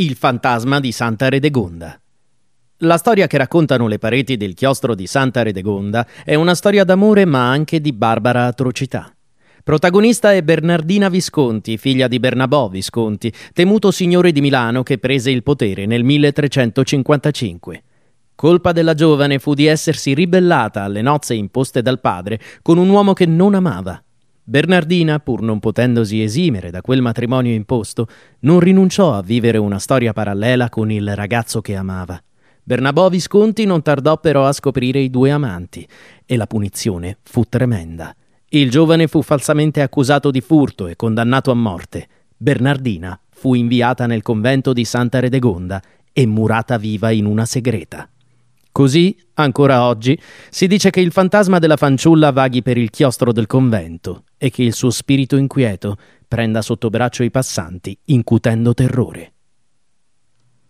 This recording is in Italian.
Il fantasma di Santa Redegonda. La storia che raccontano le pareti del chiostro di Santa Redegonda è una storia d'amore ma anche di barbara atrocità. Protagonista è Bernardina Visconti, figlia di Bernabò Visconti, temuto signore di Milano che prese il potere nel 1355. Colpa della giovane fu di essersi ribellata alle nozze imposte dal padre con un uomo che non amava Bernardina, pur non potendosi esimere da quel matrimonio imposto, non rinunciò a vivere una storia parallela con il ragazzo che amava. Bernabò Visconti non tardò però a scoprire i due amanti e la punizione fu tremenda. Il giovane fu falsamente accusato di furto e condannato a morte. Bernardina fu inviata nel convento di Santa Redegonda e murata viva in una segreta. Così, ancora oggi, si dice che il fantasma della fanciulla vaghi per il chiostro del convento e che il suo spirito inquieto prenda sotto braccio i passanti, incutendo terrore.